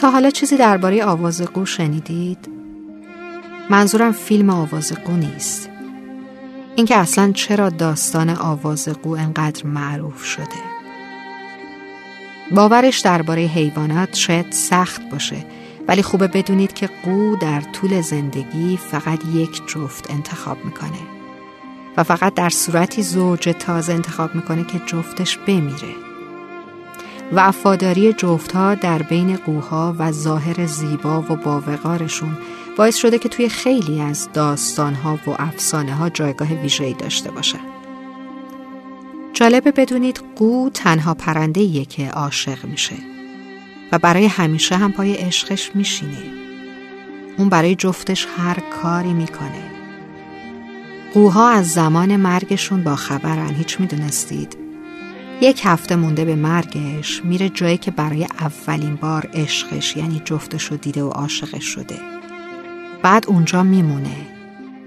تا حالا چیزی درباره آواز قو شنیدید؟ منظورم فیلم آواز قو نیست. اینکه اصلا چرا داستان آواز قو انقدر معروف شده. باورش درباره حیوانات شاید سخت باشه ولی خوبه بدونید که قو در طول زندگی فقط یک جفت انتخاب می‌کنه. و فقط در صورتی زوج تازه انتخاب می‌کنه که جفتش بمیره. وفاداری جفتها در بین قوها و ظاهر زیبا و باوقارشون باعث شده که توی خیلی از داستانها و افسانه ها جایگاه ویژه‌ای داشته باشن. جالبه بدونید قو تنها پرنده که عاشق میشه و برای همیشه هم پای عشقش میشینه. اون برای جفتش هر کاری می‌کنه. قوها از زمان مرگشون با خبرن هیچ می‌دونستید؟ یک هفته مونده به مرگش میره جایی که برای اولین بار عشقش یعنی جفتش رو دیده و عاشقش شده. بعد اونجا میمونه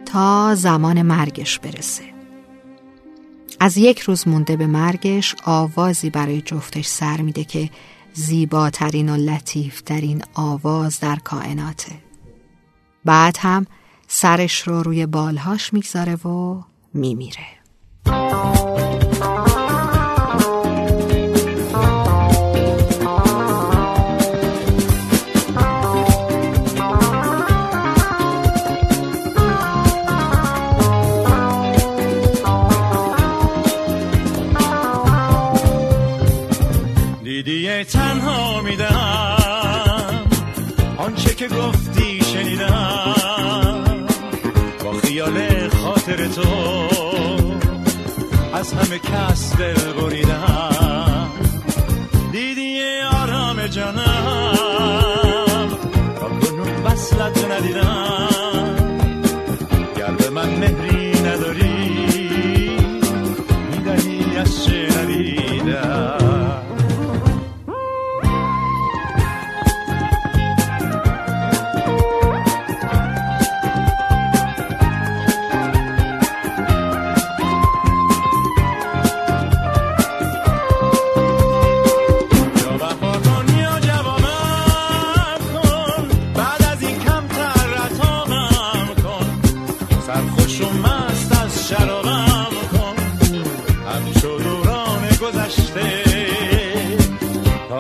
تا زمان مرگش برسه. از یک روز مونده به مرگش آوازی برای جفتش سر میده که زیباترین و لطیفترین آواز در کائناته. بعد هم سرش رو روی بالهاش می‌گذاره و میمیره. تنها میدم آنچه که گفتی شنیدم. با خیال خاطر تو از همه کس دل بریدم.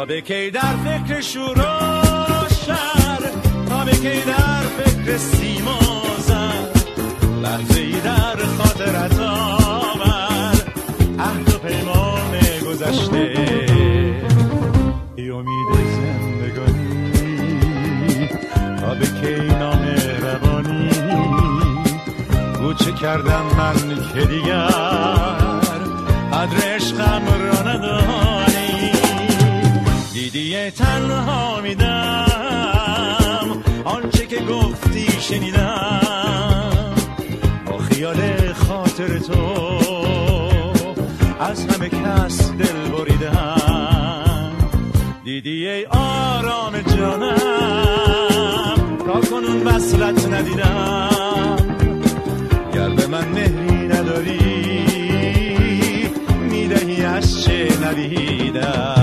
تا کی در فکر شور شر تا کی در فکر سیما زد لحظه ای در خاطرت آور عهد و پیمان گذشته. ای امید زندگانی تا به کی نام روانی. چه کردم من که دیگر؟ قدر عشقم را ندارم دیدی تنها میدم. آنچه که گفتی شنیدم. با خیال خاطر تو از همه کس دل بریدم. دیدی ای آرام جانم. تا کنون وصلت ندیدم. گر به من مهری نداری می‌دهی از چه ندیدم.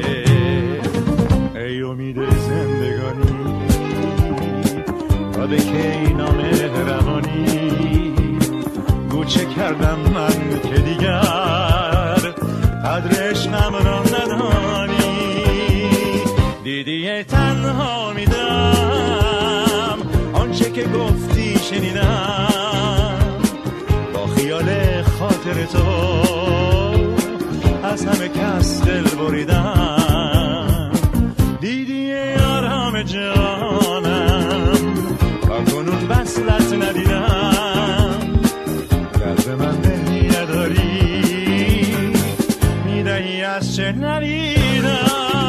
به کی نام روانی گوچه کردم من که دیگر قدر عشقم را ندانی. دیدی تنها میدم. آنچه که گفتی شنیدم. با خیال خاطر تو از همه کس دل بریدم. دیدی آرام جان not even